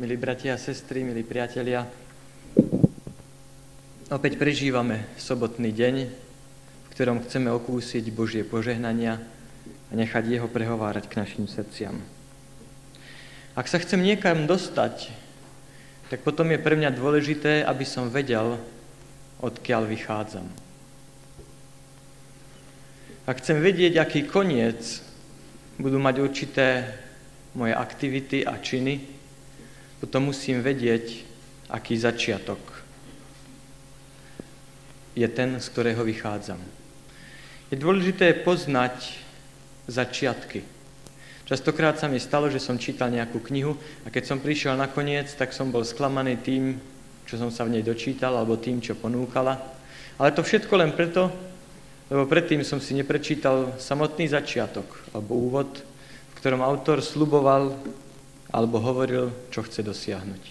Milí bratia a sestry, milí priatelia, opäť prežívame sobotný deň, v ktorom chceme okúsiť Božie požehnania a nechať Jeho prehovárať k našim srdciam. Ak sa chcem niekam dostať, tak potom je pre mňa dôležité, aby som vedel, odkiaľ vychádzam. Ak chcem vedieť, aký koniec budú mať určité moje aktivity a činy, potom musím vedieť, aký začiatok je ten, z ktorého vychádzam. Je dôležité poznať začiatky. Častokrát sa mi stalo, že som čítal nejakú knihu a keď som prišiel na koniec, tak som bol sklamaný tým, čo som sa v nej dočítal, alebo tým, čo ponúkala. Ale to všetko len preto, lebo predtým som si neprečítal samotný začiatok alebo úvod, v ktorom autor sluboval alebo hovoril, čo chce dosiahnuť.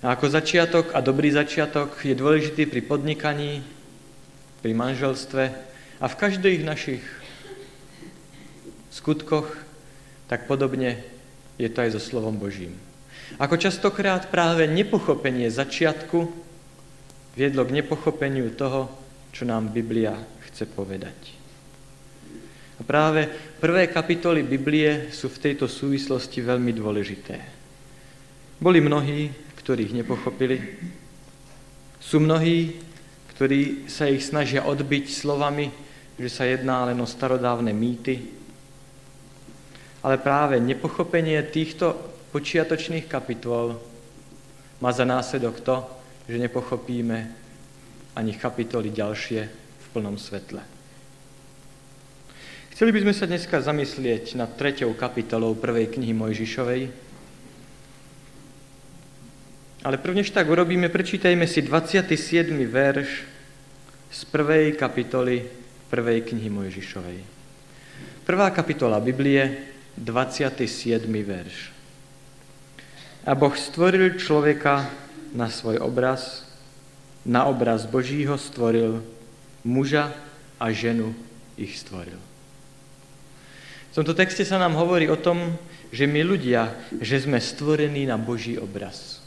A ako začiatok a dobrý začiatok je dôležitý pri podnikaní, pri manželstve a v každých našich skutkoch, tak podobne je to aj so slovom Božím. Ako častokrát práve nepochopenie začiatku viedlo k nepochopeniu toho, čo nám Biblia chce povedať. A práve prvé kapitoly Biblie sú v tejto súvislosti veľmi dôležité. Boli mnohí, ktorí ich nepochopili. Sú mnohí, ktorí sa ich snažia odbiť slovami, že sa jedná len o starodávne mýty. Ale práve nepochopenie týchto počiatočných kapitol má za následok to, že nepochopíme ani kapitoly ďalšie v plnom svetle. Chceli by sme sa dneska zamyslieť nad treťou kapitolou prvej knihy Mojžišovej. Ale prvnež tak urobíme, prečítajme si 27. verš z prvej kapitoly prvej knihy Mojžišovej. Prvá kapitola Biblie, 27. verš. A Boh stvoril človeka na svoj obraz, na obraz Božího stvoril, muža a ženu ich stvoril. V tomto texte sa nám hovorí o tom, že my ľudia, že sme stvorení na Boží obraz.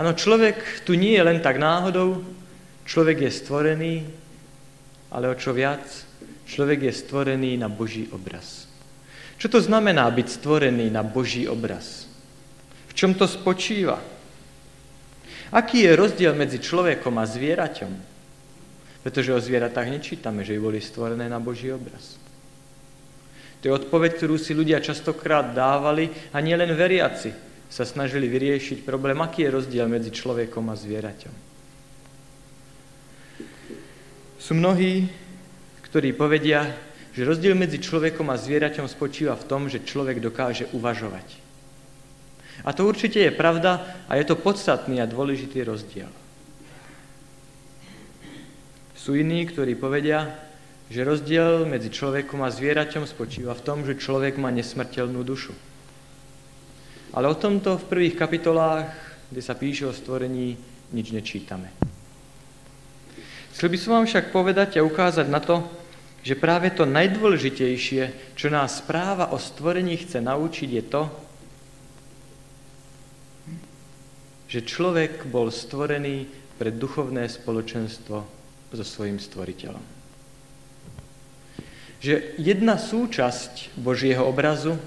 Áno, človek tu nie je len tak náhodou, človek je stvorený, ale o čo viac, človek je stvorený na Boží obraz. Čo to znamená byť stvorený na Boží obraz? V čom to spočíva? Aký je rozdiel medzi človekom a zvieraťom? Pretože o zvieratách nečítame, že boli stvorené na Boží obraz. To je odpoveď, ktorú si ľudia častokrát dávali a nielen veriaci sa snažili vyriešiť problém, aký je rozdiel medzi človekom a zvieraťom. Sú mnohí, ktorí povedia, že rozdiel medzi človekom a zvieraťom spočíva v tom, že človek dokáže uvažovať. A to určite je pravda a je to podstatný a dôležitý rozdiel. Sú iní, ktorí povedia, že rozdiel medzi človekom a zvieraťom spočíva v tom, že človek má nesmrteľnú dušu. Ale o tomto v prvých kapitolách, kde sa píše o stvorení, nič nečítame. Chcel by som vám však povedať a ukázať na to, že práve to najdôležitejšie, čo nás správa o stvorení chce naučiť, je to, že človek bol stvorený pre duchovné spoločenstvo so svojím stvoriteľom že jedna súčasť Božieho obrazu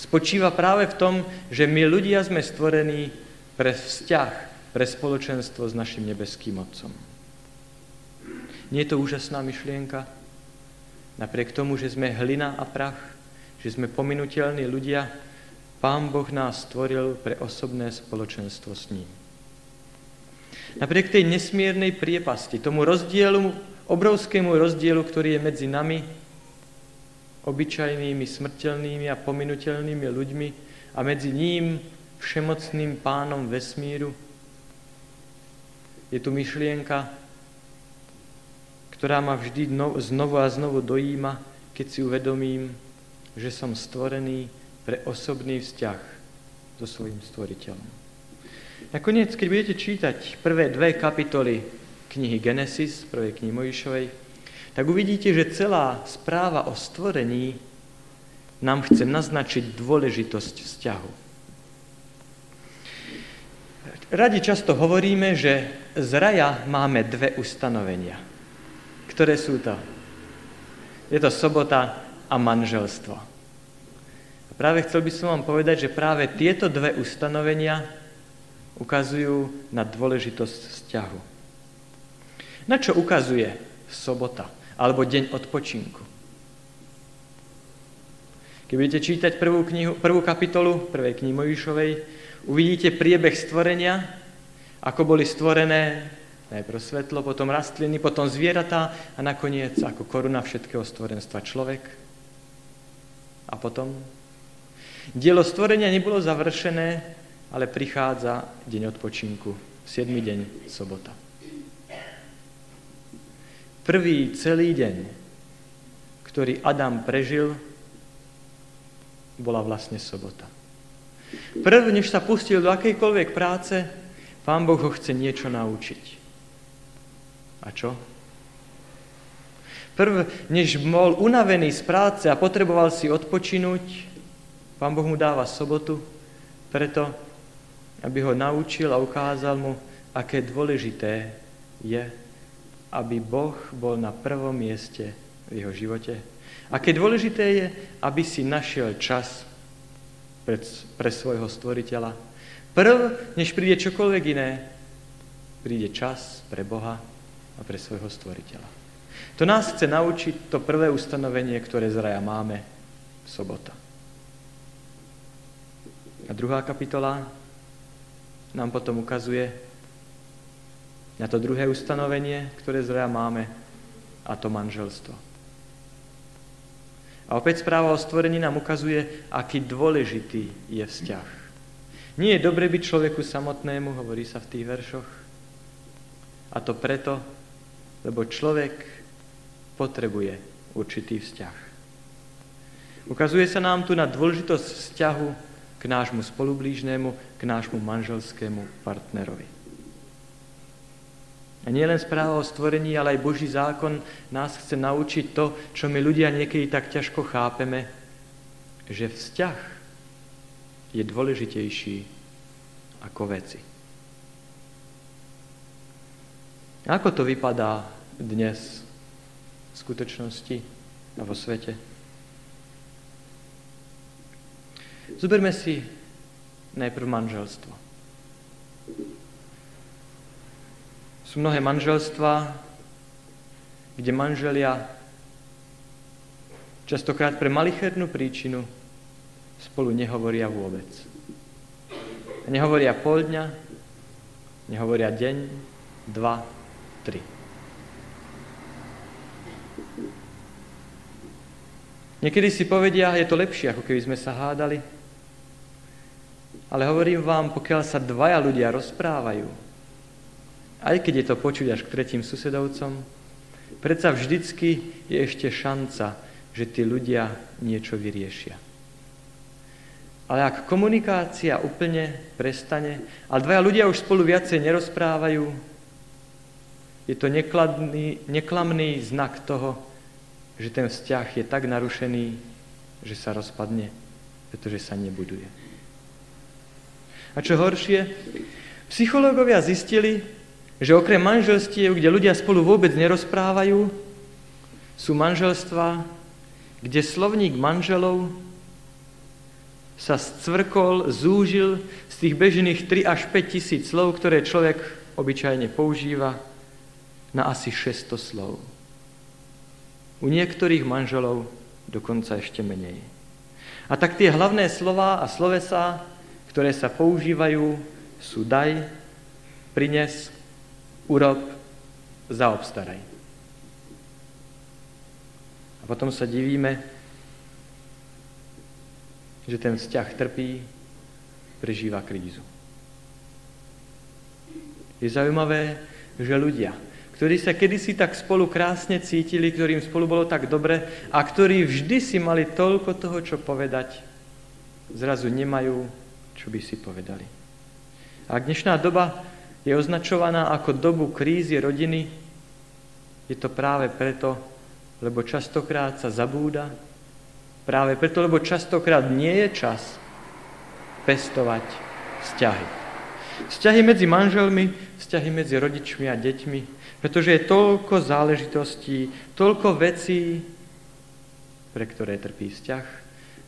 spočíva práve v tom, že my ľudia sme stvorení pre vzťah, pre spoločenstvo s našim nebeským Otcom. Nie je to úžasná myšlienka? Napriek tomu, že sme hlina a prach, že sme pominutelní ľudia, Pán Boh nás stvoril pre osobné spoločenstvo s ním. Napriek tej nesmiernej priepasti, tomu rozdielu, obrovskému rozdielu, ktorý je medzi nami obyčajnými, smrteľnými a pominutelnými ľuďmi a medzi ním všemocným pánom vesmíru. Je tu myšlienka, ktorá ma vždy znovu a znovu dojíma, keď si uvedomím, že som stvorený pre osobný vzťah so svojím stvoriteľom. Nakoniec, keď budete čítať prvé dve kapitoly knihy Genesis, prvej knihy Mojišovej, tak uvidíte, že celá správa o stvorení nám chce naznačiť dôležitosť vzťahu. Radi často hovoríme, že z raja máme dve ustanovenia. Ktoré sú to? Je to sobota a manželstvo. A práve chcel by som vám povedať, že práve tieto dve ustanovenia ukazujú na dôležitosť vzťahu. Na čo ukazuje sobota alebo deň odpočinku? Keď budete čítať prvú, knihu, prvú kapitolu prvej knihy Mojžišovej, Uvidíte priebeh stvorenia, ako boli stvorené najprv svetlo, potom rastliny, potom zvieratá a nakoniec ako koruna všetkého stvorenstva človek. A potom dielo stvorenia nebolo završené, ale prichádza deň odpočinku, 7. deň, sobota. Prvý celý deň, ktorý Adam prežil, bola vlastne sobota. Prv, než sa pustil do akejkoľvek práce, Pán Boh ho chce niečo naučiť. A čo? Prv, než bol unavený z práce a potreboval si odpočinúť, Pán Boh mu dáva sobotu, preto, aby ho naučil a ukázal mu, aké dôležité je, aby Boh bol na prvom mieste v jeho živote. Aké dôležité je, aby si našiel čas pre, pre svojho stvoriteľa. Prv, než príde čokoľvek iné, príde čas pre Boha a pre svojho stvoriteľa. To nás chce naučiť to prvé ustanovenie, ktoré z raja máme, sobota. A druhá kapitola nám potom ukazuje na to druhé ustanovenie, ktoré z raja máme, a to manželstvo. A opäť správa o stvorení nám ukazuje, aký dôležitý je vzťah. Nie je dobre byť človeku samotnému, hovorí sa v tých veršoch. A to preto, lebo človek potrebuje určitý vzťah. Ukazuje sa nám tu na dôležitosť vzťahu k nášmu spolublížnému, k nášmu manželskému partnerovi. A nie len správa o stvorení, ale aj Boží zákon nás chce naučiť to, čo my ľudia niekedy tak ťažko chápeme, že vzťah je dôležitejší ako veci. Ako to vypadá dnes v skutočnosti a vo svete? Zoberme si najprv manželstvo. Sú mnohé manželstva, kde manželia častokrát pre malichernú príčinu spolu nehovoria vôbec. Nehovoria pol dňa, nehovoria deň, dva, tri. Niekedy si povedia, je to lepšie, ako keby sme sa hádali. Ale hovorím vám, pokiaľ sa dvaja ľudia rozprávajú, aj keď je to počuť až k tretím susedovcom, predsa vždycky je ešte šanca, že tí ľudia niečo vyriešia. Ale ak komunikácia úplne prestane, ale dvaja ľudia už spolu viacej nerozprávajú, je to nekladný, neklamný znak toho, že ten vzťah je tak narušený, že sa rozpadne, pretože sa nebuduje. A čo horšie, psychológovia zistili, že okrem manželstiev, kde ľudia spolu vôbec nerozprávajú, sú manželstva, kde slovník manželov sa scvrkol, zúžil z tých bežných 3 až 5 tisíc slov, ktoré človek obyčajne používa, na asi 600 slov. U niektorých manželov dokonca ešte menej. A tak tie hlavné slova a slovesa, ktoré sa používajú, sú daj, prines, urob, zaobstaraj. A potom sa divíme, že ten vzťah trpí, prežíva krízu. Je zaujímavé, že ľudia, ktorí sa kedysi tak spolu krásne cítili, ktorým spolu bolo tak dobre a ktorí vždy si mali toľko toho, čo povedať, zrazu nemajú, čo by si povedali. A dnešná doba je označovaná ako dobu krízy rodiny, je to práve preto, lebo častokrát sa zabúda, Práve preto, lebo častokrát nie je čas pestovať vzťahy. Vzťahy medzi manželmi, vzťahy medzi rodičmi a deťmi, pretože je toľko záležitostí, toľko vecí, pre ktoré trpí vzťah,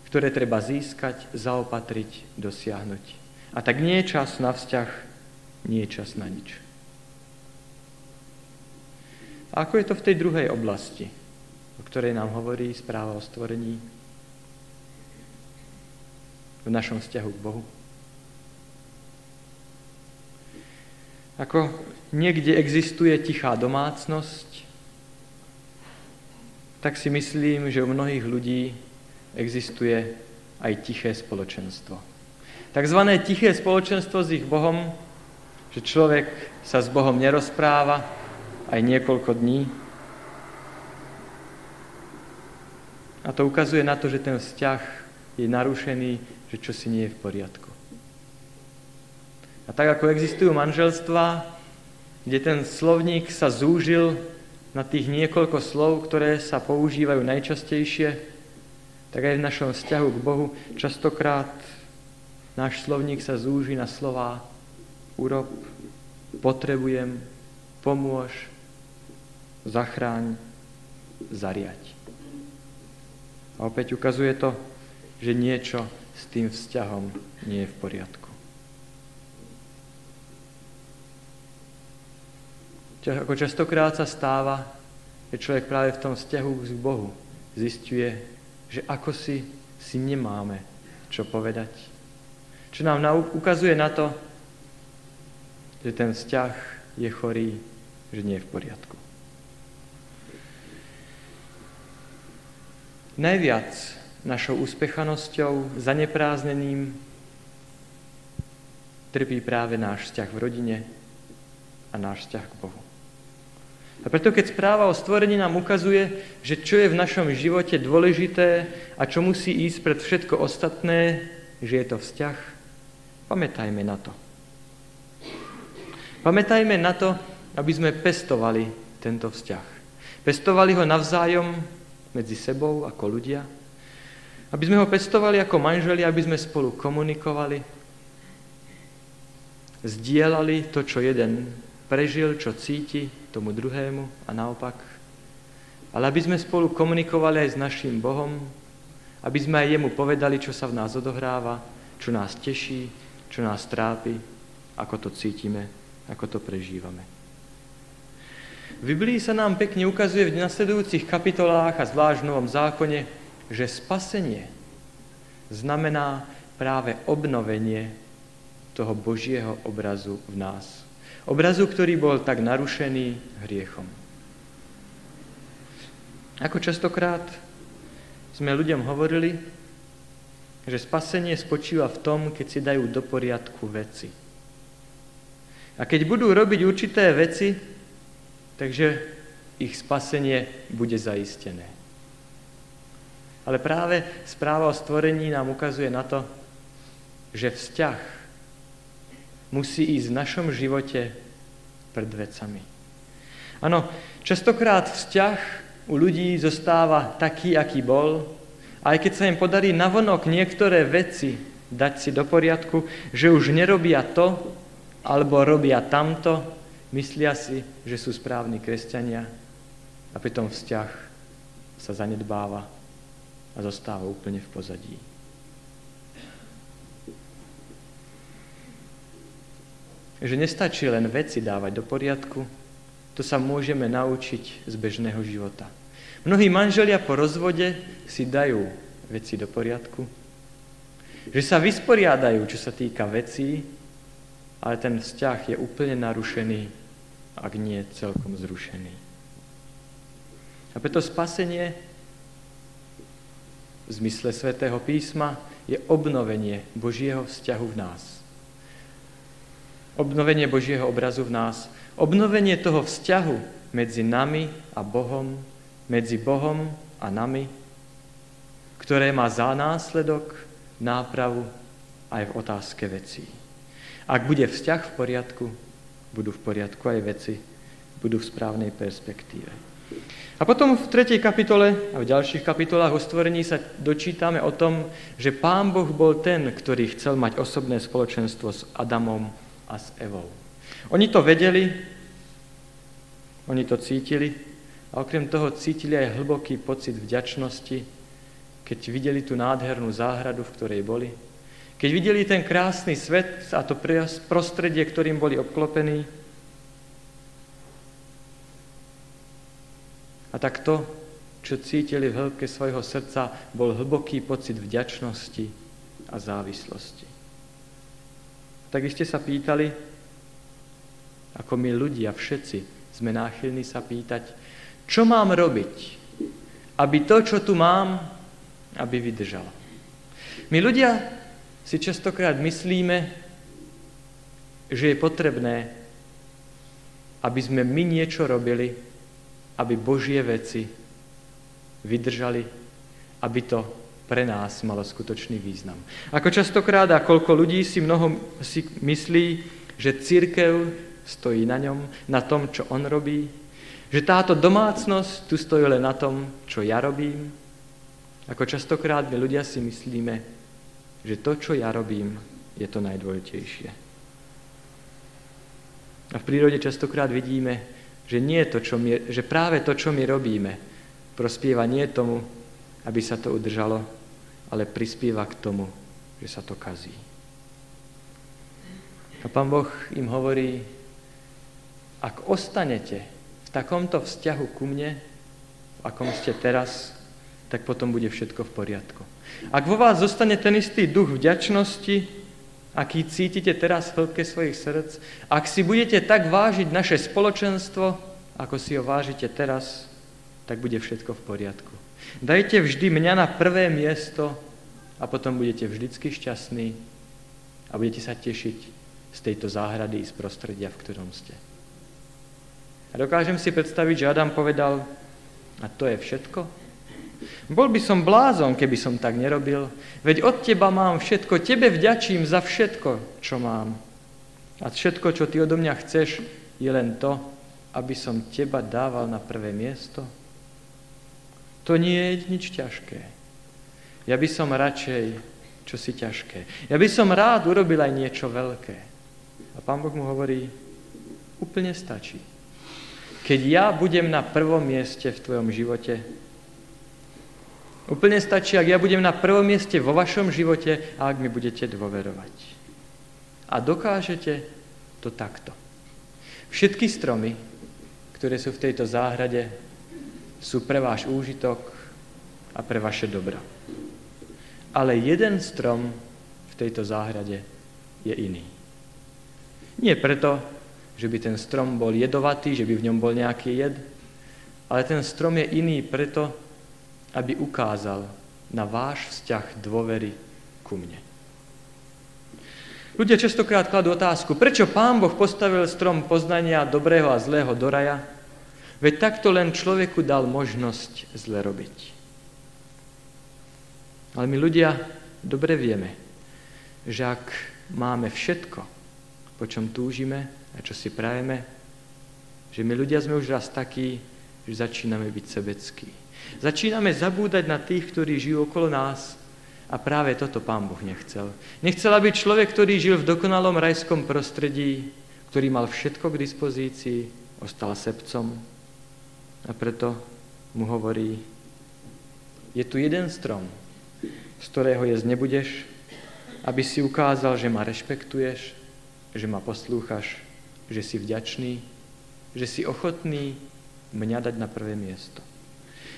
ktoré treba získať, zaopatriť, dosiahnuť. A tak nie je čas na vzťah, nie je čas na nič. A ako je to v tej druhej oblasti, o ktorej nám hovorí správa o stvorení? V našom vzťahu k Bohu. Ako niekde existuje tichá domácnosť, tak si myslím, že u mnohých ľudí existuje aj tiché spoločenstvo. Takzvané tiché spoločenstvo s ich Bohom, že človek sa s Bohom nerozpráva aj niekoľko dní. A to ukazuje na to, že ten vzťah je narušený, že čo si nie je v poriadku. A tak ako existujú manželstva, kde ten slovník sa zúžil na tých niekoľko slov, ktoré sa používajú najčastejšie, tak aj v našom vzťahu k Bohu častokrát náš slovník sa zúži na slová urob, potrebujem, pomôž, zachráň, zariať. A opäť ukazuje to, že niečo s tým vzťahom nie je v poriadku. Ako častokrát sa stáva, že človek práve v tom vzťahu k Bohu zistuje, že ako si si nemáme čo povedať. Čo nám ukazuje na to, že ten vzťah je chorý, že nie je v poriadku. Najviac našou úspechanosťou, zaneprázdneným trpí práve náš vzťah v rodine a náš vzťah k Bohu. A preto, keď správa o stvorení nám ukazuje, že čo je v našom živote dôležité a čo musí ísť pred všetko ostatné, že je to vzťah, pamätajme na to. Pamätajme na to, aby sme pestovali tento vzťah. Pestovali ho navzájom medzi sebou ako ľudia, aby sme ho pestovali ako manželi, aby sme spolu komunikovali, zdieľali to, čo jeden prežil, čo cíti, tomu druhému a naopak. Ale aby sme spolu komunikovali aj s našim Bohom, aby sme aj jemu povedali, čo sa v nás odohráva, čo nás teší, čo nás trápi, ako to cítime, ako to prežívame. V Biblii sa nám pekne ukazuje v nasledujúcich kapitolách a zvlášť v Novom zákone, že spasenie znamená práve obnovenie toho Božieho obrazu v nás. Obrazu, ktorý bol tak narušený hriechom. Ako častokrát sme ľuďom hovorili, že spasenie spočíva v tom, keď si dajú do poriadku veci. A keď budú robiť určité veci, takže ich spasenie bude zaistené. Ale práve správa o stvorení nám ukazuje na to, že vzťah musí ísť v našom živote pred vecami. Áno, častokrát vzťah u ľudí zostáva taký, aký bol, aj keď sa im podarí navonok niektoré veci dať si do poriadku, že už nerobia to, alebo robia tamto, myslia si, že sú správni kresťania a pritom vzťah sa zanedbáva a zostáva úplne v pozadí. že nestačí len veci dávať do poriadku, to sa môžeme naučiť z bežného života. Mnohí manželia po rozvode si dajú veci do poriadku, že sa vysporiadajú, čo sa týka vecí, ale ten vzťah je úplne narušený, ak nie celkom zrušený. A preto spasenie v zmysle svätého písma je obnovenie Božieho vzťahu v nás obnovenie Božieho obrazu v nás, obnovenie toho vzťahu medzi nami a Bohom, medzi Bohom a nami, ktoré má za následok nápravu aj v otázke vecí. Ak bude vzťah v poriadku, budú v poriadku aj veci, budú v správnej perspektíve. A potom v 3. kapitole a v ďalších kapitolách o stvorení sa dočítame o tom, že Pán Boh bol ten, ktorý chcel mať osobné spoločenstvo s Adamom a s Evou. Oni to vedeli, oni to cítili a okrem toho cítili aj hlboký pocit vďačnosti, keď videli tú nádhernú záhradu, v ktorej boli. Keď videli ten krásny svet a to prostredie, ktorým boli obklopení, A tak to, čo cítili v hĺbke svojho srdca, bol hlboký pocit vďačnosti a závislosti. Tak ste sa pýtali, ako my ľudia všetci sme náchylní sa pýtať, čo mám robiť, aby to, čo tu mám, aby vydržalo. My ľudia si častokrát myslíme, že je potrebné, aby sme my niečo robili, aby Božie veci vydržali, aby to pre nás malo skutočný význam. Ako častokrát a koľko ľudí si mnoho si myslí, že církev stojí na ňom, na tom, čo on robí, že táto domácnosť tu stojí len na tom, čo ja robím. Ako častokrát my ľudia si myslíme, že to, čo ja robím, je to najdôležitejšie. A v prírode častokrát vidíme, že, nie to, čo my, že práve to, čo my robíme, prospieva nie tomu, aby sa to udržalo, ale prispieva k tomu, že sa to kazí. A pán Boh im hovorí, ak ostanete v takomto vzťahu ku mne, v akom ste teraz, tak potom bude všetko v poriadku. Ak vo vás zostane ten istý duch vďačnosti, aký cítite teraz v hĺbke svojich srdc, ak si budete tak vážiť naše spoločenstvo, ako si ho vážite teraz, tak bude všetko v poriadku. Dajte vždy mňa na prvé miesto a potom budete vždycky šťastní a budete sa tešiť z tejto záhrady i z prostredia, v ktorom ste. A dokážem si predstaviť, že Adam povedal, a to je všetko? Bol by som blázon, keby som tak nerobil, veď od teba mám všetko, tebe vďačím za všetko, čo mám. A všetko, čo ty odo mňa chceš, je len to, aby som teba dával na prvé miesto. To nie je nič ťažké. Ja by som radšej, čo si ťažké. Ja by som rád urobil aj niečo veľké. A pán Boh mu hovorí, úplne stačí. Keď ja budem na prvom mieste v tvojom živote, Úplne stačí, ak ja budem na prvom mieste vo vašom živote a ak mi budete dôverovať. A dokážete to takto. Všetky stromy, ktoré sú v tejto záhrade, sú pre váš úžitok a pre vaše dobro. Ale jeden strom v tejto záhrade je iný. Nie preto, že by ten strom bol jedovatý, že by v ňom bol nejaký jed, ale ten strom je iný preto, aby ukázal na váš vzťah dôvery ku mne. Ľudia častokrát kladú otázku, prečo Pán Boh postavil strom poznania dobrého a zlého do raja? Veď takto len človeku dal možnosť zle robiť. Ale my ľudia dobre vieme, že ak máme všetko, po čom túžime a čo si prajeme, že my ľudia sme už raz takí, že začíname byť sebeckí Začíname zabúdať na tých, ktorí žijú okolo nás a práve toto Pán Boh nechcel. Nechcel, aby človek, ktorý žil v dokonalom rajskom prostredí, ktorý mal všetko k dispozícii, ostal sebcom. A preto mu hovorí, je tu jeden strom, z ktorého jesť nebudeš, aby si ukázal, že ma rešpektuješ, že ma poslúchaš, že si vďačný, že si ochotný mňa dať na prvé miesto.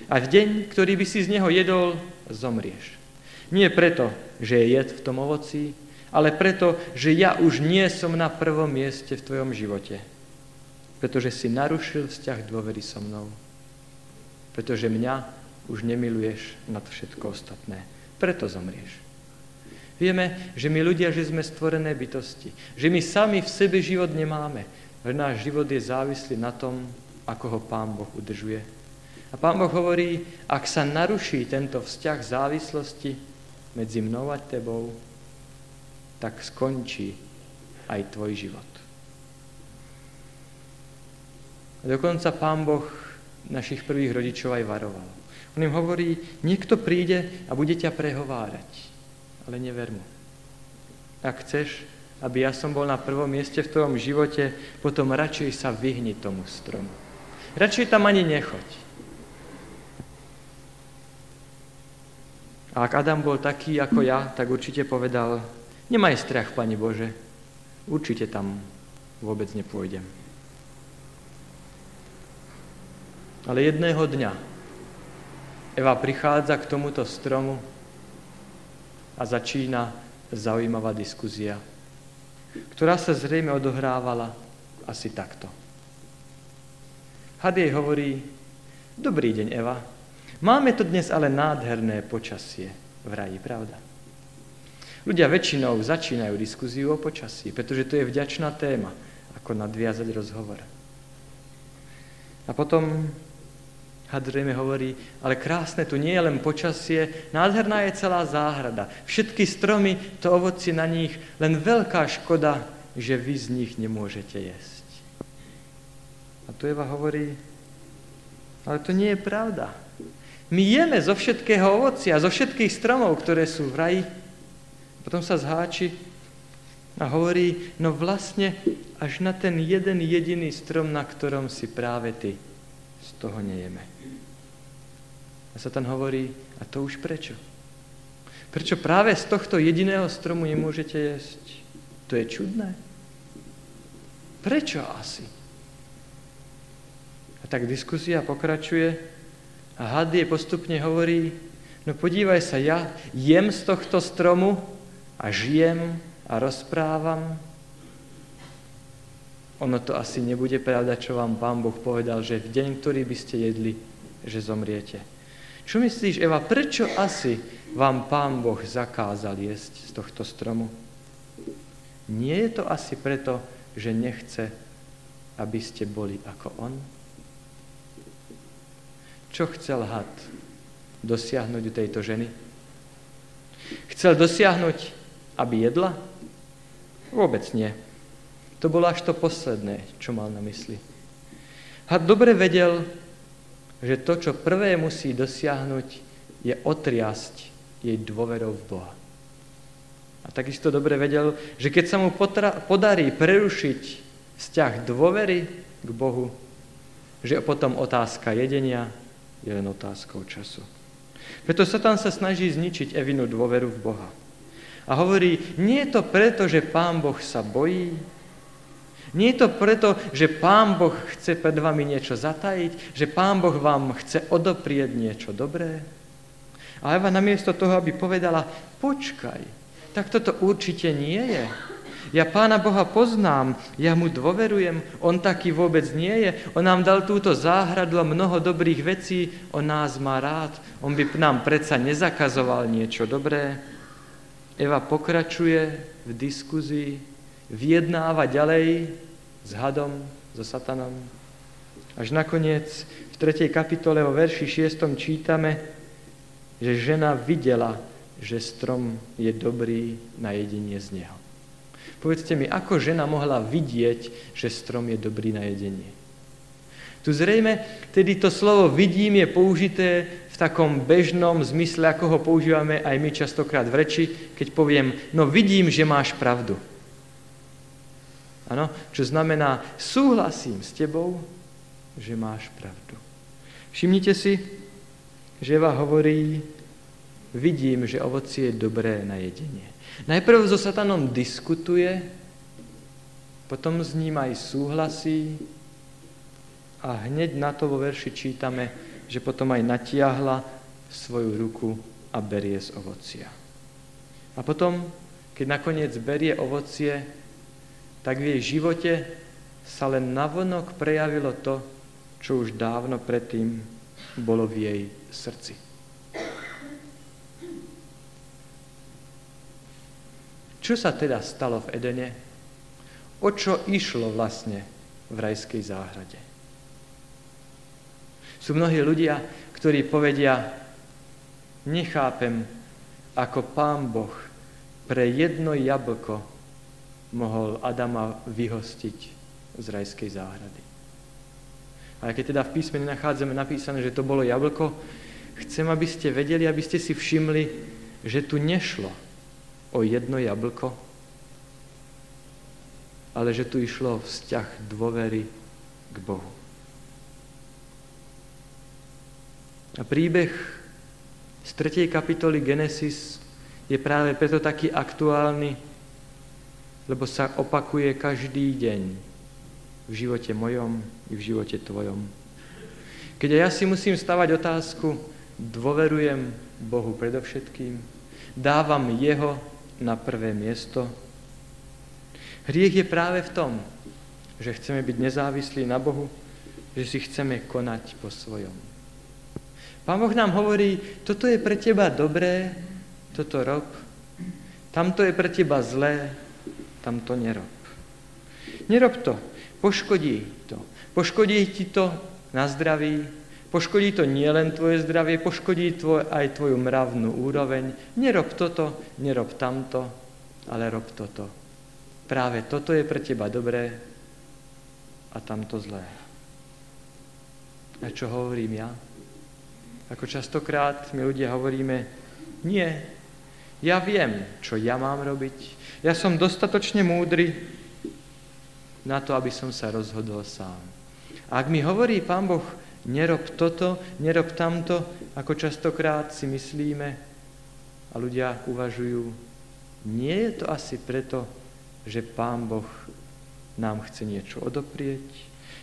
A v deň, ktorý by si z neho jedol, zomrieš. Nie preto, že je jed v tom ovoci, ale preto, že ja už nie som na prvom mieste v tvojom živote. Pretože si narušil vzťah dôvery so mnou. Pretože mňa už nemiluješ nad všetko ostatné. Preto zomrieš. Vieme, že my ľudia, že sme stvorené bytosti. Že my sami v sebe život nemáme. Že náš život je závislý na tom, ako ho Pán Boh udržuje a Pán Boh hovorí, ak sa naruší tento vzťah závislosti medzi mnou a tebou, tak skončí aj tvoj život. A dokonca Pán Boh našich prvých rodičov aj varoval. On im hovorí, niekto príde a bude ťa prehovárať, ale never mu. Ak chceš, aby ja som bol na prvom mieste v tvojom živote, potom radšej sa vyhni tomu stromu. Radšej tam ani nechoď. A ak Adam bol taký ako ja, tak určite povedal, nemaj strach, Pani Bože, určite tam vôbec nepôjdem. Ale jedného dňa Eva prichádza k tomuto stromu a začína zaujímavá diskuzia, ktorá sa zrejme odohrávala asi takto. Had jej hovorí, dobrý deň, Eva, máme to dnes ale nádherné počasie v raji, pravda? Ľudia väčšinou začínajú diskuziu o počasí, pretože to je vďačná téma, ako nadviazať rozhovor. A potom Had zrejme hovorí, ale krásne tu nie je len počasie, nádherná je celá záhrada. Všetky stromy, to ovoci na nich, len veľká škoda, že vy z nich nemôžete jesť. A tu Eva hovorí, ale to nie je pravda. My jeme zo všetkého ovocia, zo všetkých stromov, ktoré sú v raji. Potom sa zháči a hovorí, no vlastne až na ten jeden jediný strom, na ktorom si práve ty, z toho nejeme. A Satan hovorí, a to už prečo? Prečo práve z tohto jediného stromu nemôžete jesť? To je čudné. Prečo asi? A tak diskusia pokračuje a had je postupne hovorí, no podívaj sa, ja jem z tohto stromu a žijem a rozprávam. Ono to asi nebude pravda, čo vám Pán Boh povedal, že v deň, ktorý by ste jedli, že zomriete. Čo myslíš, Eva, prečo asi vám Pán Boh zakázal jesť z tohto stromu? Nie je to asi preto, že nechce, aby ste boli ako On? Čo chcel had dosiahnuť u tejto ženy? Chcel dosiahnuť, aby jedla? Vôbec nie. To bolo až to posledné, čo mal na mysli. Had dobre vedel, že to, čo prvé musí dosiahnuť, je otriasť jej dôverou v Boha. A takisto dobre vedel, že keď sa mu podarí prerušiť vzťah dôvery k Bohu, že potom otázka jedenia je len otázkou času. Preto Satan sa snaží zničiť Evinu dôveru v Boha. A hovorí, nie je to preto, že Pán Boh sa bojí, nie je to preto, že Pán Boh chce pred vami niečo zatajiť, že Pán Boh vám chce odoprieť niečo dobré. A Eva namiesto toho, aby povedala, počkaj, tak toto určite nie je. Ja Pána Boha poznám, ja mu dôverujem, on taký vôbec nie je. On nám dal túto záhradu a mnoho dobrých vecí, on nás má rád, on by nám predsa nezakazoval niečo dobré. Eva pokračuje v diskuzii, vyjednáva ďalej s hadom, so satanom. Až nakoniec v 3. kapitole o verši 6. čítame, že žena videla, že strom je dobrý na jedenie z neho. Povedzte mi, ako žena mohla vidieť, že strom je dobrý na jedenie? Tu zrejme, tedy to slovo vidím je použité v takom bežnom zmysle, ako ho používame aj my častokrát v reči, keď poviem, no vidím, že máš pravdu. Ano, čo znamená, súhlasím s tebou, že máš pravdu. Všimnite si, že Eva hovorí, vidím, že ovocie je dobré na jedenie. Najprv so satanom diskutuje, potom s ním aj súhlasí a hneď na to vo verši čítame, že potom aj natiahla svoju ruku a berie z ovocia. A potom, keď nakoniec berie ovocie, tak v jej živote sa len navonok prejavilo to, čo už dávno predtým bolo v jej srdci. Čo sa teda stalo v Edene? O čo išlo vlastne v rajskej záhrade? Sú mnohí ľudia, ktorí povedia, nechápem, ako pán Boh pre jedno jablko mohol Adama vyhostiť z rajskej záhrady. A keď teda v písme nenachádzame napísané, že to bolo jablko, chcem, aby ste vedeli, aby ste si všimli, že tu nešlo o jedno jablko, ale že tu išlo vzťah dôvery k Bohu. A príbeh z 3. kapitoly Genesis je práve preto taký aktuálny, lebo sa opakuje každý deň v živote mojom i v živote tvojom. Keď ja si musím stavať otázku, dôverujem Bohu predovšetkým, dávam Jeho na prvé miesto. Hriech je práve v tom, že chceme byť nezávislí na Bohu, že si chceme konať po svojom. Pán Boh nám hovorí, toto je pre teba dobré, toto rob, tamto je pre teba zlé, tam to nerob. Nerob to, poškodí to. Poškodí ti to na zdraví, poškodí to nielen tvoje zdravie, poškodí tvoj, aj tvoju mravnú úroveň. Nerob toto, nerob tamto, ale rob toto. Práve toto je pre teba dobré a tamto zlé. A čo hovorím ja? Ako častokrát my ľudia hovoríme, nie, ja viem, čo ja mám robiť. Ja som dostatočne múdry na to, aby som sa rozhodol sám. A ak mi hovorí Pán Boh, nerob toto, nerob tamto, ako častokrát si myslíme a ľudia uvažujú, nie je to asi preto, že Pán Boh nám chce niečo odoprieť.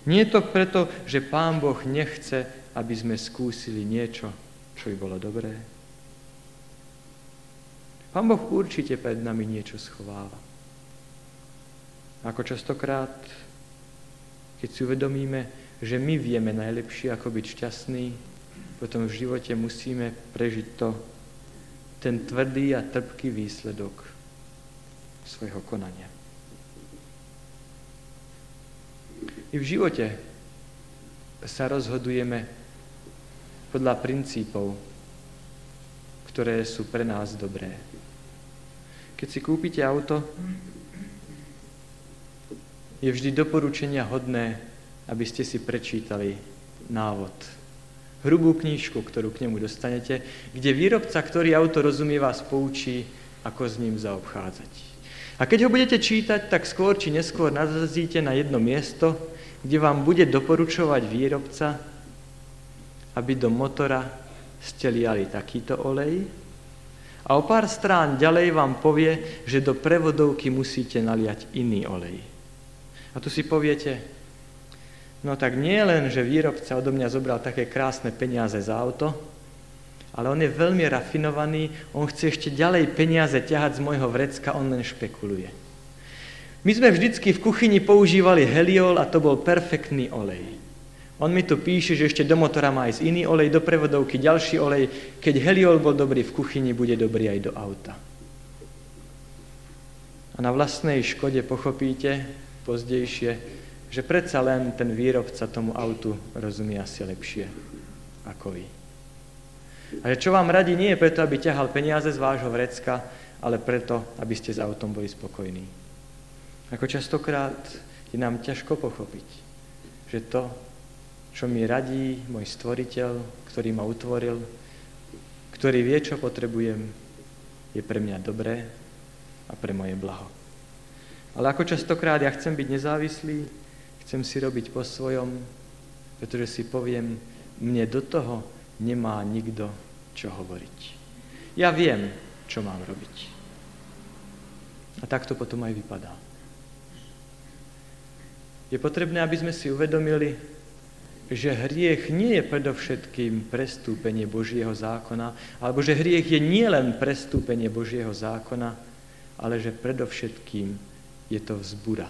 Nie je to preto, že Pán Boh nechce, aby sme skúsili niečo, čo by bolo dobré. Pán Boh určite pred nami niečo schováva. Ako častokrát, keď si uvedomíme, že my vieme najlepšie, ako byť šťastný, potom v živote musíme prežiť to, ten tvrdý a trpký výsledok svojho konania. I v živote sa rozhodujeme podľa princípov, ktoré sú pre nás dobré. Keď si kúpite auto, je vždy doporučenia hodné, aby ste si prečítali návod. Hrubú knížku, ktorú k nemu dostanete, kde výrobca, ktorý auto rozumie, vás poučí, ako s ním zaobchádzať. A keď ho budete čítať, tak skôr či neskôr nazazíte na jedno miesto, kde vám bude doporučovať výrobca, aby do motora ste liali takýto olej, a o pár strán ďalej vám povie, že do prevodovky musíte naliať iný olej. A tu si poviete, no tak nie len, že výrobca odo mňa zobral také krásne peniaze za auto, ale on je veľmi rafinovaný, on chce ešte ďalej peniaze ťahať z môjho vrecka, on len špekuluje. My sme vždycky v kuchyni používali heliol a to bol perfektný olej. On mi tu píše, že ešte do motora má ísť iný olej, do prevodovky ďalší olej. Keď heliol bol dobrý v kuchyni, bude dobrý aj do auta. A na vlastnej škode pochopíte pozdejšie, že predsa len ten výrobca tomu autu rozumie asi lepšie ako vy. A že čo vám radí, nie je preto, aby ťahal peniaze z vášho vrecka, ale preto, aby ste s autom boli spokojní. Ako častokrát je nám ťažko pochopiť, že to, čo mi radí môj stvoriteľ, ktorý ma utvoril, ktorý vie, čo potrebujem, je pre mňa dobré a pre moje blaho. Ale ako častokrát ja chcem byť nezávislý, chcem si robiť po svojom, pretože si poviem, mne do toho nemá nikto čo hovoriť. Ja viem, čo mám robiť. A tak to potom aj vypadá. Je potrebné, aby sme si uvedomili, že hriech nie je predovšetkým prestúpenie Božieho zákona, alebo že hriech je nielen prestúpenie Božieho zákona, ale že predovšetkým je to vzbura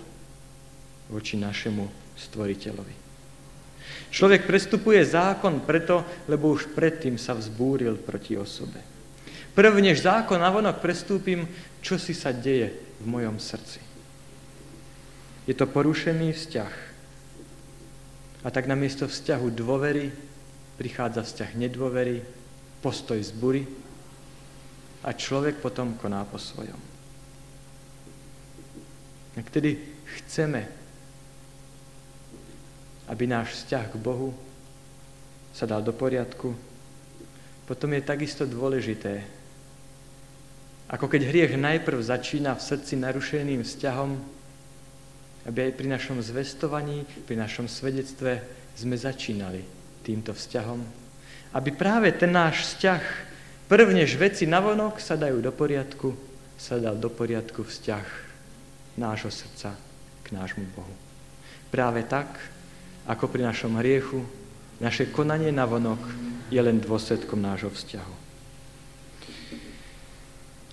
voči našemu stvoriteľovi. Človek prestupuje zákon preto, lebo už predtým sa vzbúril proti osobe. Prvnež zákon navonok prestúpim, čo si sa deje v mojom srdci. Je to porušený vzťah a tak namiesto vzťahu dôvery prichádza vzťah nedôvery, postoj zbury a človek potom koná po svojom. A tedy chceme aby náš vzťah k Bohu sa dal do poriadku, potom je takisto dôležité, ako keď hriech najprv začína v srdci narušeným vzťahom, aby aj pri našom zvestovaní, pri našom svedectve sme začínali týmto vzťahom. Aby práve ten náš vzťah, prvnež veci navonok sa dajú do poriadku, sa dal do poriadku vzťah nášho srdca k nášmu Bohu. Práve tak, ako pri našom hriechu, naše konanie navonok je len dôsledkom nášho vzťahu.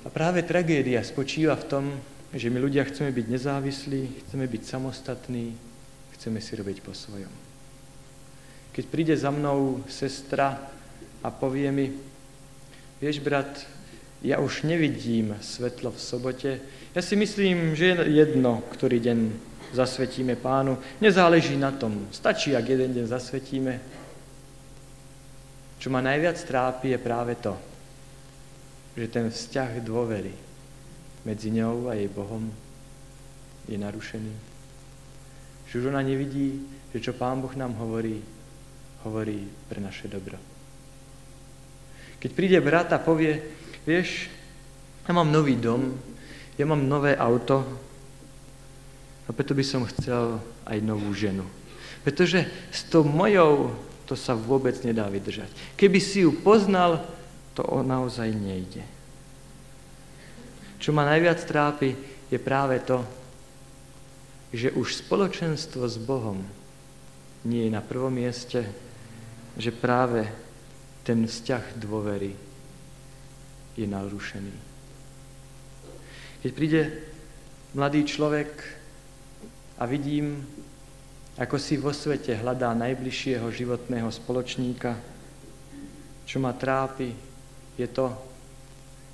A práve tragédia spočíva v tom, že my ľudia chceme byť nezávislí, chceme byť samostatní, chceme si robiť po svojom. Keď príde za mnou sestra a povie mi, vieš brat, ja už nevidím svetlo v sobote, ja si myslím, že je jedno, ktorý deň zasvetíme pánu, nezáleží na tom, stačí, ak jeden deň zasvetíme. Čo ma najviac trápi je práve to, že ten vzťah dôvery medzi ňou a jej Bohom je narušený. Že už ona nevidí, že čo Pán Boh nám hovorí, hovorí pre naše dobro. Keď príde brat a povie, vieš, ja mám nový dom, ja mám nové auto a preto by som chcel aj novú ženu. Pretože s tou mojou to sa vôbec nedá vydržať. Keby si ju poznal, to naozaj nejde. Čo ma najviac trápi, je práve to, že už spoločenstvo s Bohom nie je na prvom mieste, že práve ten vzťah dôvery je narušený. Keď príde mladý človek a vidím, ako si vo svete hľadá najbližšieho životného spoločníka, čo ma trápi, je to,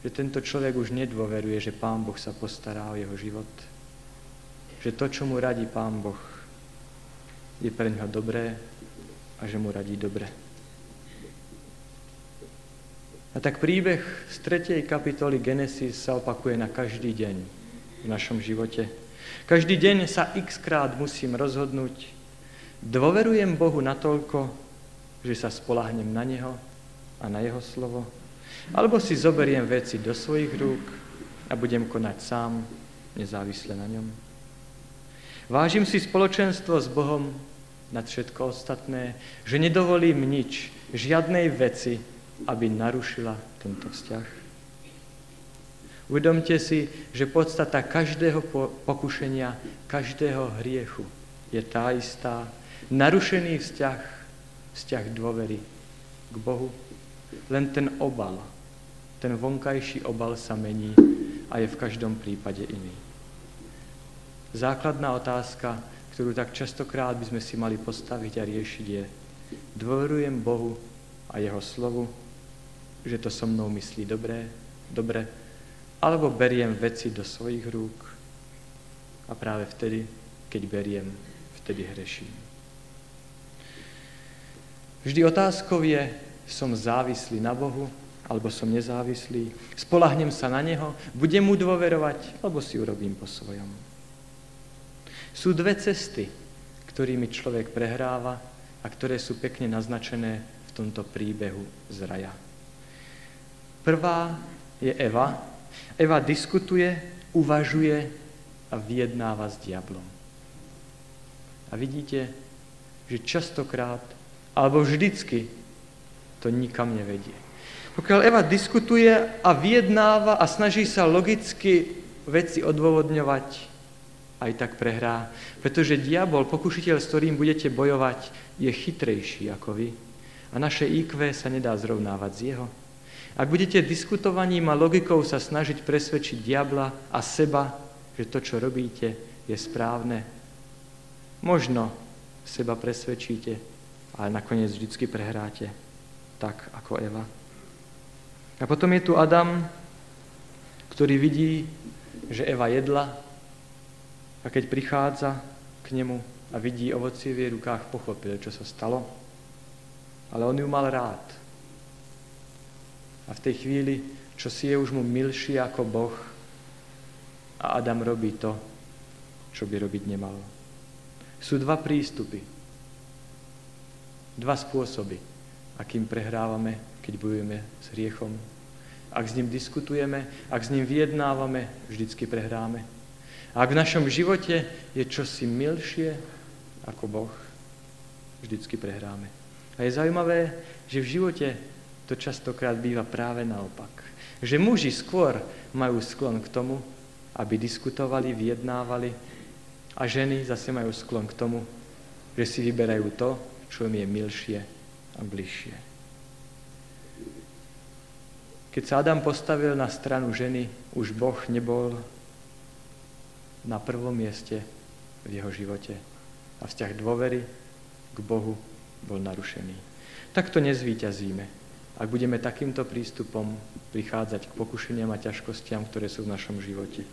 že tento človek už nedôveruje, že Pán Boh sa postará o jeho život. Že to, čo mu radí Pán Boh, je pre ňa dobré a že mu radí dobre. A tak príbeh z 3. kapitoly Genesis sa opakuje na každý deň v našom živote. Každý deň sa x krát musím rozhodnúť, dôverujem Bohu natoľko, že sa spolahnem na Neho a na Jeho slovo, alebo si zoberiem veci do svojich rúk a budem konať sám, nezávisle na ňom. Vážim si spoločenstvo s Bohom nad všetko ostatné, že nedovolím nič, žiadnej veci, aby narušila tento vzťah. Uvedomte si, že podstata každého pokušenia, každého hriechu je tá istá. Narušený vzťah, vzťah dôvery k Bohu, len ten obal ten vonkajší obal sa mení a je v každom prípade iný. Základná otázka, ktorú tak častokrát by sme si mali postaviť a riešiť je, dôverujem Bohu a Jeho slovu, že to so mnou myslí dobré, dobre, alebo beriem veci do svojich rúk a práve vtedy, keď beriem, vtedy hreším. Vždy otázkou je, som závislý na Bohu alebo som nezávislý, spolahnem sa na Neho, budem mu dôverovať, alebo si urobím po svojom. Sú dve cesty, ktorými človek prehráva a ktoré sú pekne naznačené v tomto príbehu z raja. Prvá je Eva. Eva diskutuje, uvažuje a vyjednáva s diablom. A vidíte, že častokrát, alebo vždycky, to nikam nevedie. Pokiaľ Eva diskutuje a vyjednáva a snaží sa logicky veci odôvodňovať, aj tak prehrá. Pretože diabol, pokušiteľ, s ktorým budete bojovať, je chytrejší ako vy. A naše IQ sa nedá zrovnávať z jeho. Ak budete diskutovaním a logikou sa snažiť presvedčiť diabla a seba, že to, čo robíte, je správne, možno seba presvedčíte, ale nakoniec vždycky prehráte, tak ako Eva. A potom je tu Adam, ktorý vidí, že Eva jedla a keď prichádza k nemu a vidí ovocie v jej rukách, pochopil, čo sa stalo. Ale on ju mal rád. A v tej chvíli, čo si je už mu milší ako Boh, a Adam robí to, čo by robiť nemal. Sú dva prístupy. Dva spôsoby, akým prehrávame, keď bojujeme s hriechom. Ak s ním diskutujeme, ak s ním vyjednávame, vždycky prehráme. A ak v našom živote je čosi milšie ako Boh, vždycky prehráme. A je zaujímavé, že v živote to častokrát býva práve naopak. Že muži skôr majú sklon k tomu, aby diskutovali, vyjednávali a ženy zase majú sklon k tomu, že si vyberajú to, čo im je milšie a bližšie. Keď sa Adam postavil na stranu ženy, už Boh nebol na prvom mieste v jeho živote. A vzťah dôvery k Bohu bol narušený. Takto nezvíťazíme, ak budeme takýmto prístupom prichádzať k pokušeniam a ťažkostiam, ktoré sú v našom živote.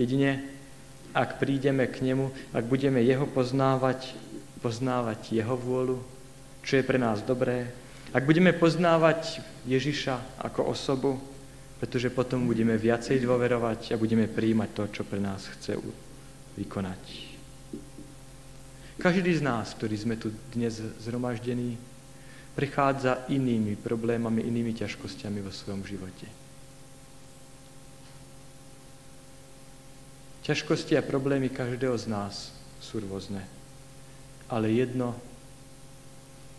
Jedine ak prídeme k nemu, ak budeme jeho poznávať, poznávať jeho vôľu, čo je pre nás dobré, ak budeme poznávať Ježiša ako osobu, pretože potom budeme viacej dôverovať a budeme príjmať to, čo pre nás chce vykonať. Každý z nás, ktorý sme tu dnes zhromaždení, prichádza inými problémami, inými ťažkosťami vo svojom živote. Ťažkosti a problémy každého z nás sú rôzne. Ale jedno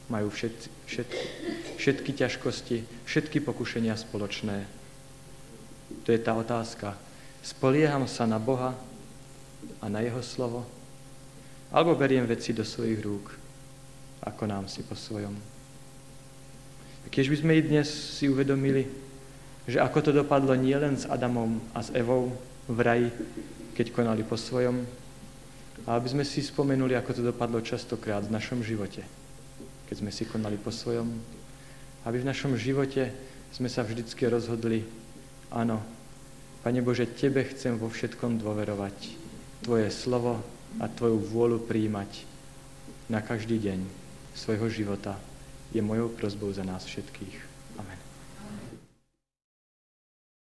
majú všetci, všetky, všetky ťažkosti, všetky pokušenia spoločné. To je tá otázka. Spolieham sa na Boha a na Jeho slovo, alebo beriem veci do svojich rúk, ako nám si po svojom. Keď by sme i dnes si uvedomili, že ako to dopadlo nielen s Adamom a s Evou v raji, keď konali po svojom, a aby sme si spomenuli, ako to dopadlo častokrát v našom živote, keď sme si konali po svojom, aby v našom živote sme sa vždycky rozhodli, áno, Pane Bože, Tebe chcem vo všetkom dôverovať, Tvoje slovo a Tvoju vôľu príjmať na každý deň svojho života je mojou prozbou za nás všetkých.